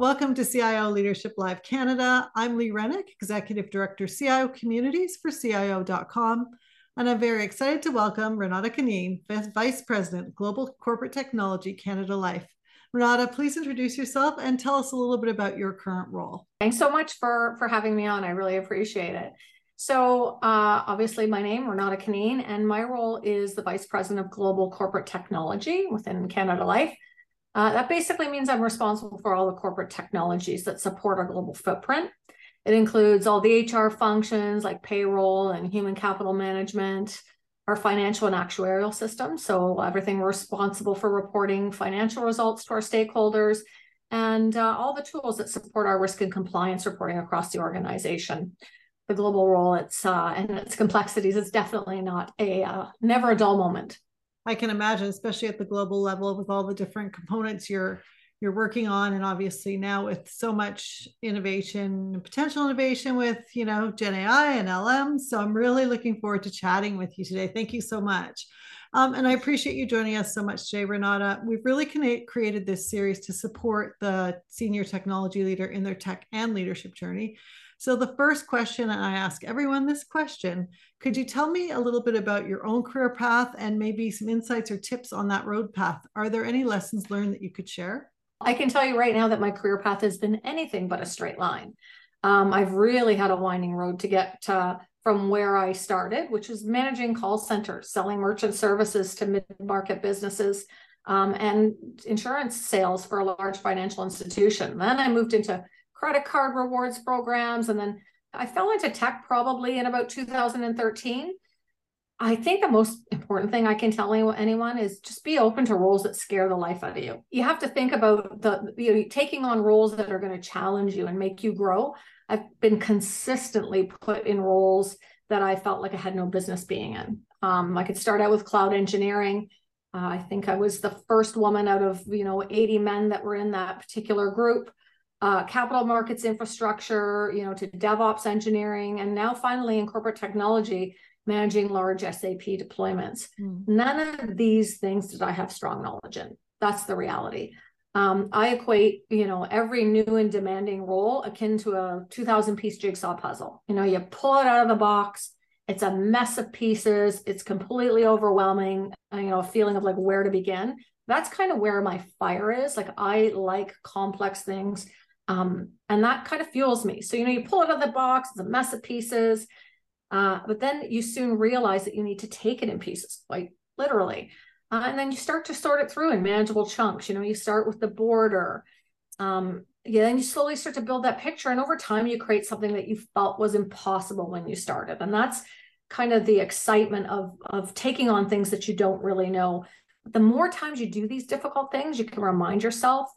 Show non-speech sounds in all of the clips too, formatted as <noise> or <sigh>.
Welcome to CIO Leadership Live Canada. I'm Lee Rennick, Executive Director, CIO Communities for CIO.com, and I'm very excited to welcome Renate Cunneen, Vice President, Global Corporate Technology, Canada Life. Renate, please introduce yourself and tell us a little bit about your current role. Thanks so much for, for having me on. I really appreciate it. So, uh, obviously, my name, Renate Cunneen, and my role is the Vice President of Global Corporate Technology within Canada Life. Uh, that basically means I'm responsible for all the corporate technologies that support our global footprint. It includes all the HR functions like payroll and human capital management, our financial and actuarial system. So, everything we're responsible for reporting financial results to our stakeholders, and uh, all the tools that support our risk and compliance reporting across the organization. The global role, it's uh, and its complexities, is definitely not a uh, never a dull moment. I can imagine, especially at the global level with all the different components you're you're working on and obviously now with so much innovation and potential innovation with you know gen ai and lm so i'm really looking forward to chatting with you today. Thank you so much. Um, and i appreciate you joining us so much jay renate. We've really created this series to support the senior technology leader in their tech and leadership journey so, the first question, and I ask everyone this question could you tell me a little bit about your own career path and maybe some insights or tips on that road path? Are there any lessons learned that you could share? I can tell you right now that my career path has been anything but a straight line. Um, I've really had a winding road to get to, from where I started, which was managing call centers, selling merchant services to mid market businesses. Um, and insurance sales for a large financial institution. Then I moved into credit card rewards programs. And then I fell into tech probably in about 2013. I think the most important thing I can tell anyone is just be open to roles that scare the life out of you. You have to think about the you know taking on roles that are going to challenge you and make you grow. I've been consistently put in roles that I felt like I had no business being in. Um, I could start out with cloud engineering. Uh, I think I was the first woman out of you know 80 men that were in that particular group uh, capital markets infrastructure, you know, to DevOps engineering, and now finally in corporate technology, managing large SAP deployments. Mm. None of these things did I have strong knowledge in. That's the reality. Um, I equate, you know, every new and demanding role akin to a 2000 piece jigsaw puzzle. You know, you pull it out of the box, it's a mess of pieces, it's completely overwhelming, you know, a feeling of like where to begin. That's kind of where my fire is. Like, I like complex things. Um, and that kind of fuels me. So, you know, you pull it out of the box, it's a mess of pieces. Uh, but then you soon realize that you need to take it in pieces, like literally. Uh, and then you start to sort it through in manageable chunks. You know, you start with the border. Um, yeah, then you slowly start to build that picture. And over time, you create something that you felt was impossible when you started. And that's kind of the excitement of, of taking on things that you don't really know. The more times you do these difficult things, you can remind yourself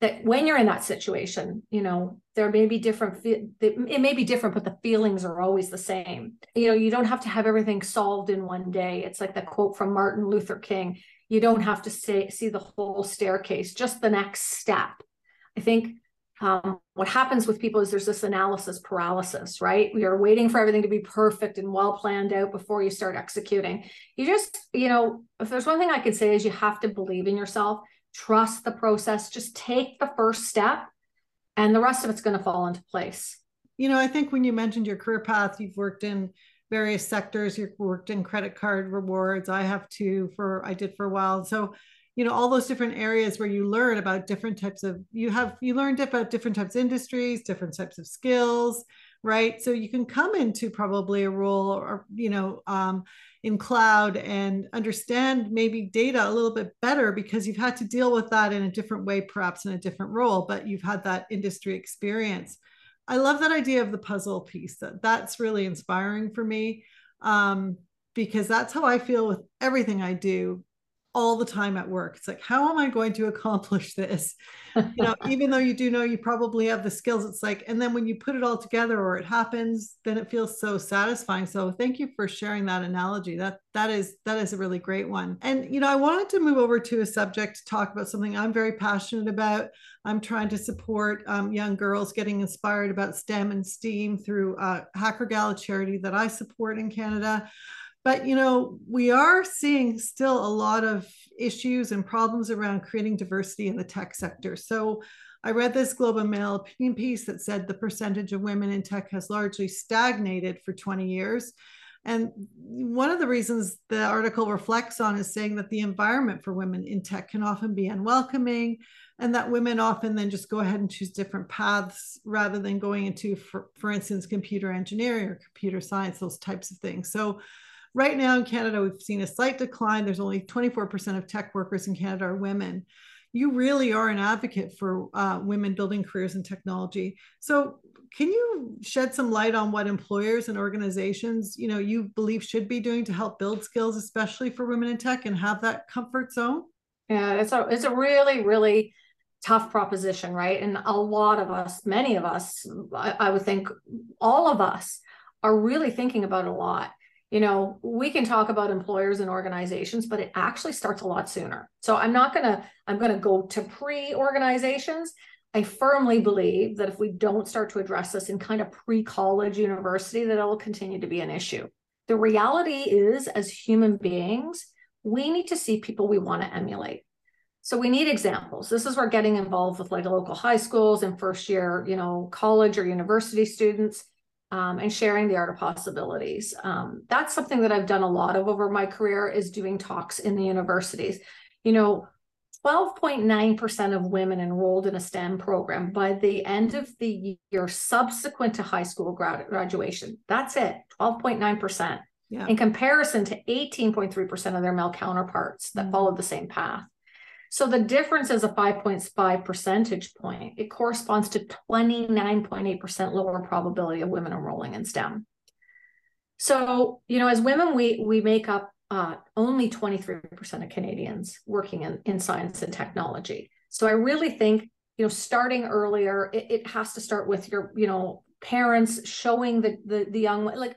that when you're in that situation, you know, there may be different, it may be different, but the feelings are always the same. You know, you don't have to have everything solved in one day. It's like the quote from Martin Luther King you don't have to say, see the whole staircase, just the next step. I think um, what happens with people is there's this analysis paralysis, right? We are waiting for everything to be perfect and well planned out before you start executing. You just, you know, if there's one thing I could say is you have to believe in yourself trust the process, just take the first step, and the rest of it's going to fall into place. You know, I think when you mentioned your career path, you've worked in various sectors. You've worked in credit card rewards. I have too for I did for a while. So, you know, all those different areas where you learn about different types of you have you learned about different types of industries, different types of skills, right? So you can come into probably a role or you know um, in cloud and understand maybe data a little bit better because you've had to deal with that in a different way, perhaps in a different role, but you've had that industry experience. I love that idea of the puzzle piece. That that's really inspiring for me um, because that's how I feel with everything I do all the time at work. It's like, how am I going to accomplish this? You know, <laughs> even though you do know you probably have the skills, it's like, and then when you put it all together or it happens, then it feels so satisfying. So thank you for sharing that analogy. That that is that is a really great one. And you know, I wanted to move over to a subject to talk about something I'm very passionate about. I'm trying to support um, young girls getting inspired about STEM and STEAM through uh, HackerGal charity that I support in Canada but you know we are seeing still a lot of issues and problems around creating diversity in the tech sector so I read this Globe and Mail opinion piece that said the percentage of women in tech has largely stagnated for 20 years. And one of the reasons the article reflects on is saying that the environment for women in tech can often be unwelcoming, and that women often then just go ahead and choose different paths rather than going into, for, for instance, computer engineering or computer science, those types of things. So, right now in Canada, we've seen a slight decline. There's only 24% of tech workers in Canada are women you really are an advocate for uh, women building careers in technology. So, can you shed some light on what employers and organizations you know you believe should be doing to help build skills especially for women in tech and have that comfort zone yeah it's a it's a really really tough proposition right and a lot of us many of us I, I would think all of us are really thinking about a lot you know we can talk about employers and organizations but it actually starts a lot sooner so i'm not going to i'm going to go to pre organizations I firmly believe that if we don't start to address this in kind of pre-college university, that it'll continue to be an issue. The reality is, as human beings, we need to see people we want to emulate. So we need examples. This is where getting involved with like local high schools and first year, you know, college or university students, um, and sharing the art of possibilities. Um, that's something that I've done a lot of over my career is doing talks in the universities. You know, 12.9% of women enrolled in a STEM program by the end of the year subsequent to high school grad- graduation. That's it, 12.9%. Yeah. In comparison to 18.3% of their male counterparts that mm-hmm. followed the same path. So the difference is a 5.5 percentage point. It corresponds to 29.8% lower probability of women enrolling in STEM. So, you know, as women, we we make up uh, only 23% of Canadians working in, in science and technology. So I really think, you know, starting earlier, it, it has to start with your, you know, parents showing the, the, the young, like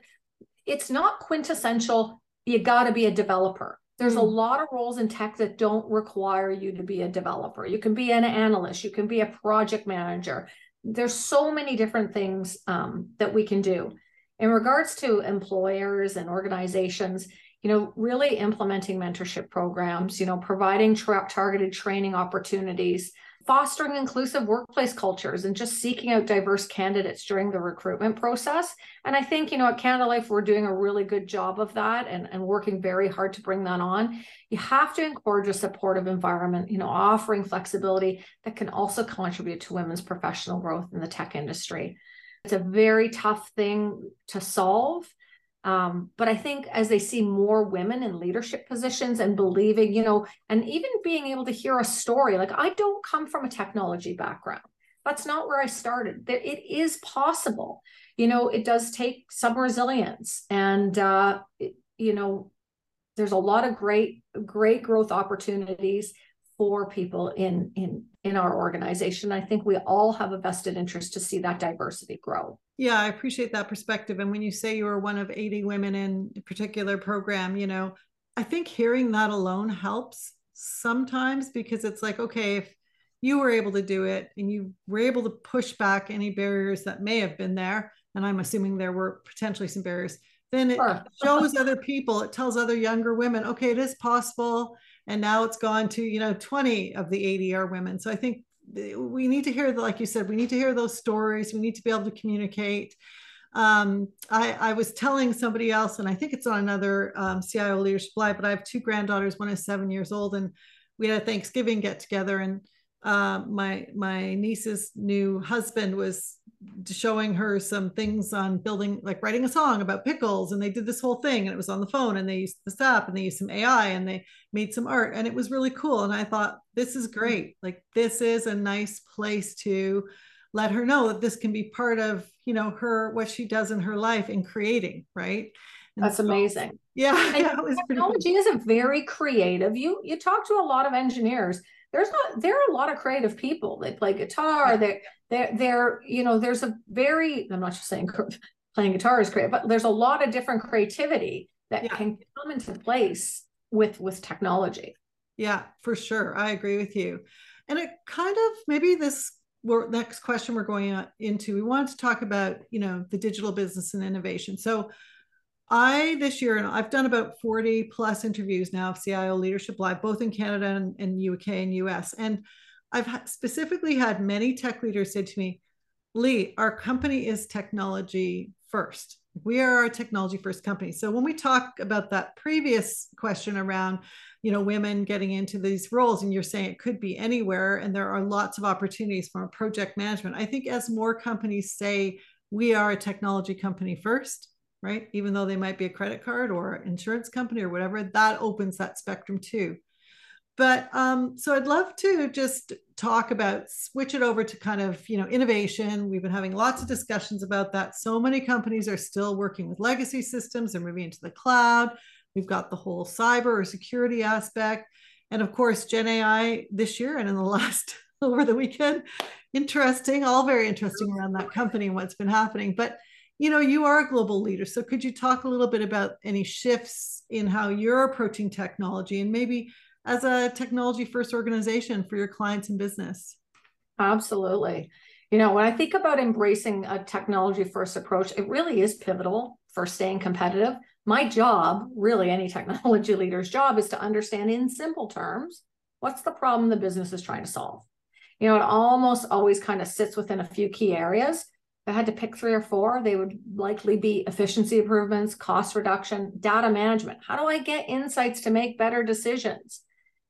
it's not quintessential. You got to be a developer. There's a hmm. lot of roles in tech that don't require you to be a developer. You can be an analyst, you can be a project manager. There's so many different things um, that we can do. In regards to employers and organizations, you know, really implementing mentorship programs, you know, providing tra- targeted training opportunities, fostering inclusive workplace cultures, and just seeking out diverse candidates during the recruitment process. And I think, you know, at Canada Life, we're doing a really good job of that and, and working very hard to bring that on. You have to encourage a supportive environment, you know, offering flexibility that can also contribute to women's professional growth in the tech industry. It's a very tough thing to solve um, but I think as they see more women in leadership positions and believing, you know, and even being able to hear a story, like I don't come from a technology background. That's not where I started. That it is possible. You know, it does take some resilience. And, uh, it, you know, there's a lot of great, great growth opportunities for people in in in our organization. I think we all have a vested interest to see that diversity grow. Yeah, I appreciate that perspective. And when you say you were one of 80 women in a particular program, you know, I think hearing that alone helps sometimes because it's like, okay, if you were able to do it and you were able to push back any barriers that may have been there, and I'm assuming there were potentially some barriers, then it sure. shows other people, it tells other younger women, okay, it is possible. And now it's gone to, you know, 20 of the 80 are women. So I think we need to hear, like you said, we need to hear those stories. We need to be able to communicate. Um, I, I, was telling somebody else, and I think it's on another um, CIO Leadership Live, but I have two granddaughters. One is seven years old, and we had a Thanksgiving get together, and uh, my my niece's new husband was showing her some things on building like writing a song about pickles and they did this whole thing and it was on the phone and they used this app and they used some ai and they made some art and it was really cool and i thought this is great. Like this is a nice place to let her know that this can be part of you know her what she does in her life in creating right? And that's so, amazing. Yeah, <laughs> yeah technology cool. is a very creative you you talk to a lot of engineers there's not there are a lot of creative people they play guitar they they're, they're you know there's a very i'm not just saying <laughs> playing guitar is great but there's a lot of different creativity that yeah. can come into place with with technology. Yeah for sure. I agree with you. And it kind of maybe this next question we're going uh, into we want to talk about you know the digital business and innovation. So I this year, and I've done about 40 plus interviews now of CIO Leadership Live, both in Canada and, and UK and US. And I've specifically had many tech leaders say to me, Lee, our company is technology first. We are a technology first company. So when we talk about that previous question around, you know, women getting into these roles, and you're saying it could be anywhere, and there are lots of opportunities for project management. I think as more companies say we are a technology company first, right? Even though they might be a credit card or insurance company or whatever, that opens that spectrum too. But um, so I'd love to just talk about switch it over to kind of you know innovation. We've been having lots of discussions about that. So many companies are still working with legacy systems and moving into the cloud. We've got the whole cyber or security aspect, and of course Gen AI this year and in the <laughs> last over the weekend. Interesting, all very interesting around that company and what's been happening. But you know, you are a global leader. So could you talk a little bit about any shifts in how you're approaching technology and maybe as a technology first organization for your clients and business? Absolutely. You know, when I think about embracing a technology first approach, it really is pivotal for staying competitive. My job, really any technology leader's job, is to understand in simple terms what's the problem the business is trying to solve. You know, it almost always kind of sits within a few key areas. I had to pick three or four, they would likely be efficiency improvements, cost reduction, data management. How do I get insights to make better decisions?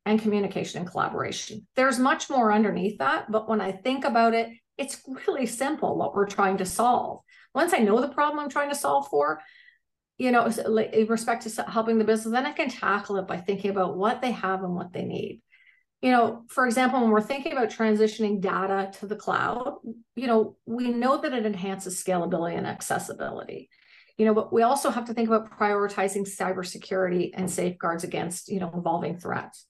and communication and collaboration. There's much more underneath that, but when I think about it, it's really simple what we're trying to solve. Once I know the problem I'm trying to solve for, you know, in respect to helping the business, then I can tackle it by thinking about what they have and what they need. You know, for example, when we're thinking about transitioning data to the cloud, you know, we know that it enhances scalability and accessibility you know but we also have to think about prioritizing cybersecurity and safeguards against you know evolving threats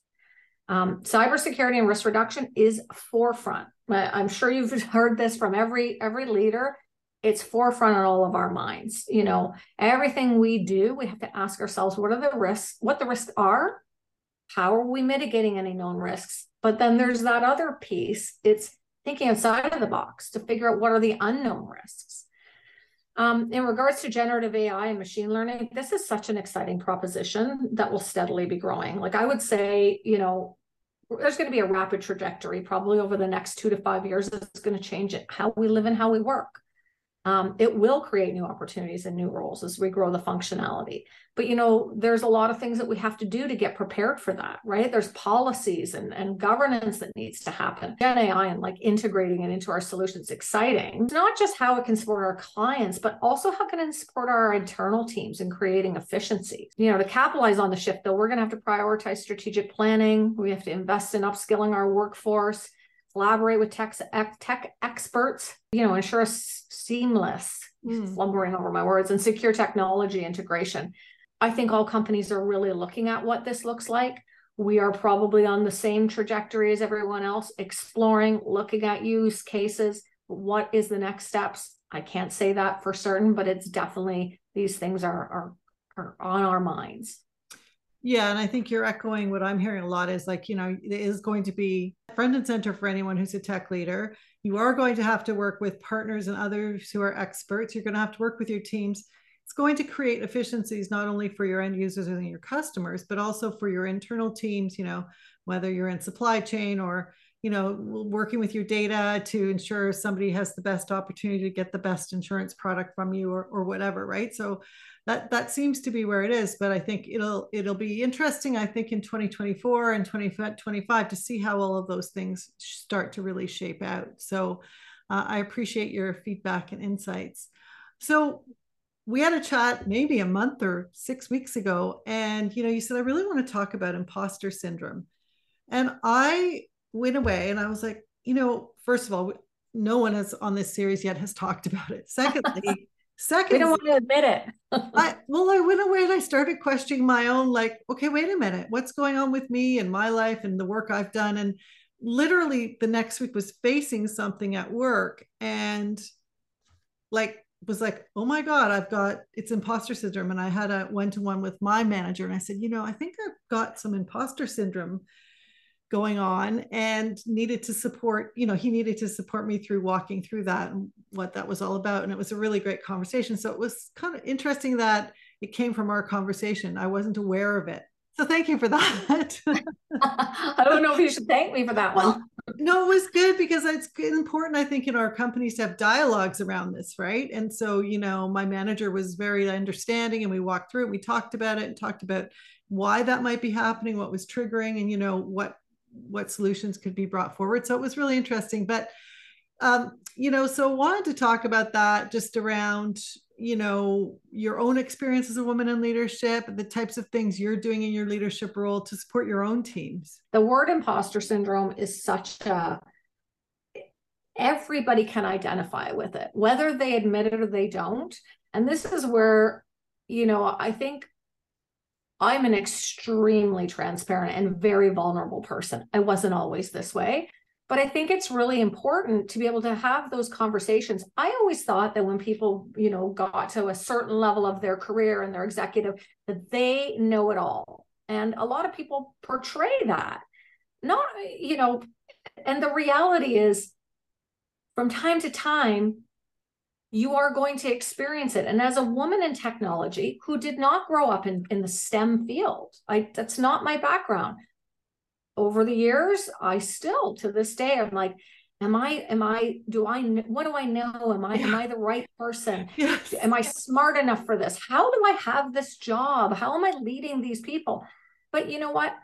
um, cybersecurity and risk reduction is forefront. I'm sure you've <laughs> heard this from every every leader. It's forefront in all of our minds. You know, everything we do, we have to ask ourselves, what are the risks? What the risks are? How are we mitigating any known risks? But then there's that other piece. It's thinking outside of the box to figure out what are the unknown risks. Um, in regards to generative AI and machine learning, this is such an exciting proposition that will steadily be growing. Like I would say, you know, there's going to be a rapid trajectory probably over the next two to five years that's going to change how we live and how we work um, it will create new opportunities and new roles as we grow the functionality. But you know, there's a lot of things that we have to do to get prepared for that, right? There's policies and, and governance that needs to happen. Gen AI and like integrating it into our solutions exciting. It's not just how it can support our clients, but also how can it support our internal teams in creating efficiency. You know, to capitalize on the shift, though, we're going to have to prioritize strategic planning. We have to invest in upskilling our workforce collaborate with tech, tech experts, you know, ensure a seamless, mm. lumbering over my words, and secure technology integration. I think all companies are really looking at what this looks like. We are probably on the same trajectory as everyone else, exploring, looking at use cases. What is the next steps? I can't say that for certain, but it's definitely these things are, are, are on our minds. Yeah, and I think you're echoing what I'm hearing a lot is like, you know, it is going to be front and center for anyone who's a tech leader. You are going to have to work with partners and others who are experts. You're going to have to work with your teams. It's going to create efficiencies not only for your end users and your customers, but also for your internal teams, you know, whether you're in supply chain or you know working with your data to ensure somebody has the best opportunity to get the best insurance product from you or, or whatever right? So that that seems to be where it is but i think it'll it'll be interesting i think in 2024 and 2025 to see how all of those things start to really shape out. So uh, i appreciate your feedback and insights. So we had a chat maybe a month or six weeks ago and you know you said i really want to talk about imposter syndrome. And i went away and i was like you know first of all no one has on this series yet has talked about it secondly Second, <laughs> we don't want to admit it. I, <laughs> well, I went away and I started questioning my own, like, okay, wait a minute, what's going on with me and my life and the work I've done? And literally the next week was facing something at work and like was like, oh my God, I've got it's imposter syndrome. And I had a one-to-one with my manager and I said, you know, I think I've got some imposter syndrome going on and needed to support you know he needed to support me through walking through that and what that was all about. And it was a really great conversation. So it was kind of interesting that it came from our conversation. I wasn't aware of it. So thank you for that. <laughs> I don't know if you should thank me for that one. No, it was good because it's important, I think, in our companies to have dialogues around this, right? And so, you know, my manager was very understanding and we walked through it, we talked about it and talked about why that might be happening, what was triggering, and you know, what what solutions could be brought forward. So it was really interesting. But um, you know, so wanted to talk about that just around, you know, your own experience as a woman in leadership, the types of things you're doing in your leadership role to support your own teams. The word imposter syndrome is such a everybody can identify with it, whether they admit it or they don't. And this is where, you know, I think I'm an extremely transparent and very vulnerable person. I wasn't always this way. But I think it's really important to be able to have those conversations. I always thought that when people, you know, got to a certain level of their career and their executive, that they know it all. And a lot of people portray that. Not, you know, and the reality is from time to time, you are going to experience it. And as a woman in technology who did not grow up in, in the STEM field, I that's not my background over the years, I still to this day, I'm like, am I, am I, do I, what do I know? Am I, yeah. am I the right person? <laughs> Yes. Am I smart enough for this? How do I have this job? How am I leading these people? But you know what?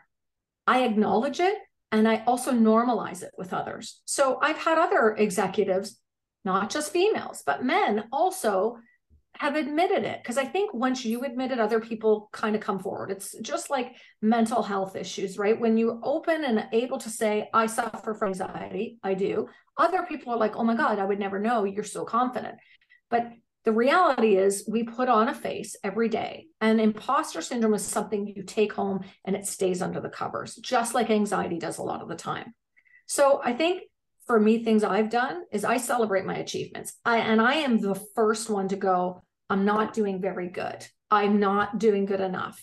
I acknowledge it and I also normalize it with others. So I've had other executives, not just females, but men also have admitted it. Because i think once you admit it other people kind of come forward. It's just like mental health issues right? When you're open and able to say i suffer from anxiety i do other people are like oh my god i would never know. You're so confident. But the reality is we put on a face every day and imposter syndrome is something you take home and it stays under the covers just like anxiety does a lot of the time. So i think for me things i've done is i celebrate my achievements I, and i am the first one to go I'm not doing very good. I'm not doing good enough.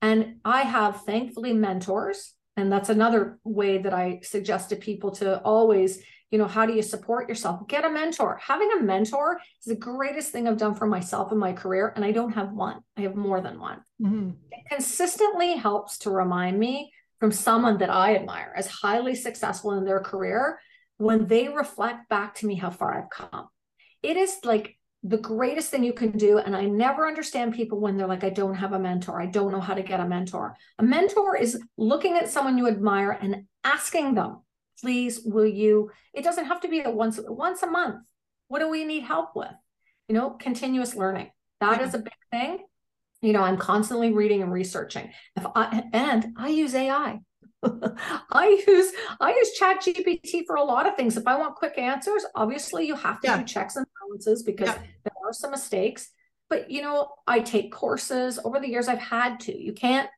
And I have thankfully mentors. And that's another way that I suggest to people to always, you know, how do you support yourself? Get a mentor. Having a mentor is the greatest thing I've done for myself in my career. And I don't have one, I have more than one. Mm-hmm. It consistently helps to remind me from someone that I admire as highly successful in their career when they reflect back to me how far I've come. It is like the greatest thing you can do. And I never understand people when they're like, I don't have a mentor. I don't know how to get a mentor. A mentor is looking at someone you admire and asking them, please, will you? It doesn't have to be a once, once a month. What do we need help with? You know, continuous learning. That yeah. is a big thing. You know, I'm constantly reading and researching. If I, and I use AI. <laughs> I use I use ChatGPT for a lot of things. If I want quick answers, obviously you have to yeah. do checks and balances because yeah. there are some mistakes. But you know, I take courses over the years. I've had to. You can't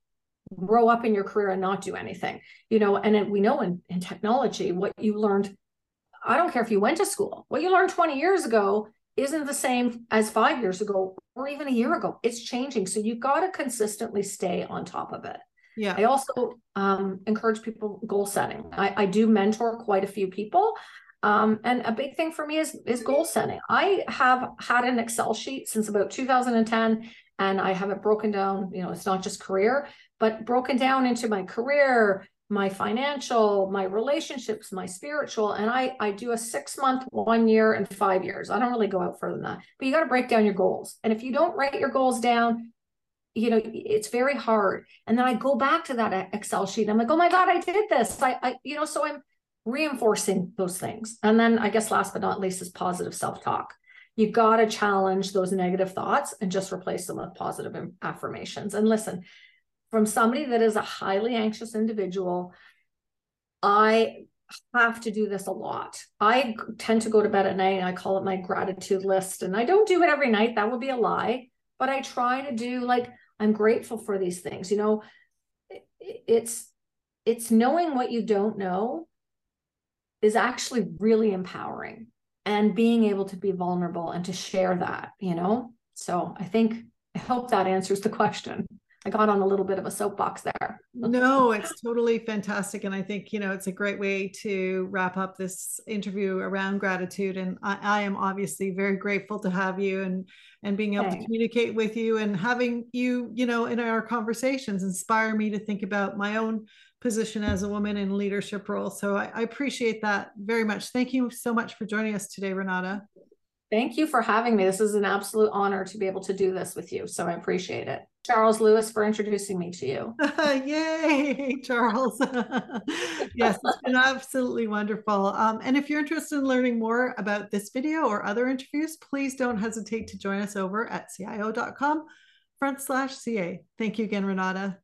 grow up in your career and not do anything. You know, and we know in, in technology what you learned. I don't care if you went to school. What you learned 20 years ago isn't the same as five years ago or even a year ago. It's changing. So you've got to consistently stay on top of it. Yeah. I also um, encourage people goal setting. I, I do mentor quite a few people. Um, and a big thing for me is is goal setting. I have had an Excel sheet since about 2010, and I have it broken down. You know, it's not just career, but broken down into my career, my financial, my relationships, my spiritual, and I I do a six month, one year, and five years. I don't really go out further than that, but you got to break down your goals. And if you don't write your goals down, you know it's very hard. And then i go back to that excel sheet. I'm like oh my god i did this. I, I you know so i'm reinforcing those things. And then i guess last but not least is positive self-talk. You got to challenge those negative thoughts and just replace them with positive affirmations. And listen from somebody that is a highly anxious individual i have to do this a lot. I tend to go to bed at night and i call it my gratitude list. And i don't do it every night. That would be a lie. But i try to do like I'm grateful for these things. You know, it's it's knowing what you don't know is actually really empowering and being able to be vulnerable and to share that, you know? So I think I hope that answers the question. I got on a little bit of a soapbox there. no, it's totally fantastic. And I think, you know, it's a great way to wrap up this interview around gratitude. And I, I am obviously very grateful to have you and and being able to communicate with you and having you, you know, in our conversations inspire me to think about my own position as a woman in leadership role. So I, I appreciate that very much. Thank you so much for joining us today, Renate. Thank you for having me. This is an absolute honor to be able to do this with you. So I appreciate it. Charles Lewis for introducing me to you. <laughs> Yay, Charles. <laughs> yes, it's been absolutely wonderful. Um, and if you're interested in learning more about this video or other interviews, please don't hesitate to join us over at cio.com front slash CA. Thank you again, Renate.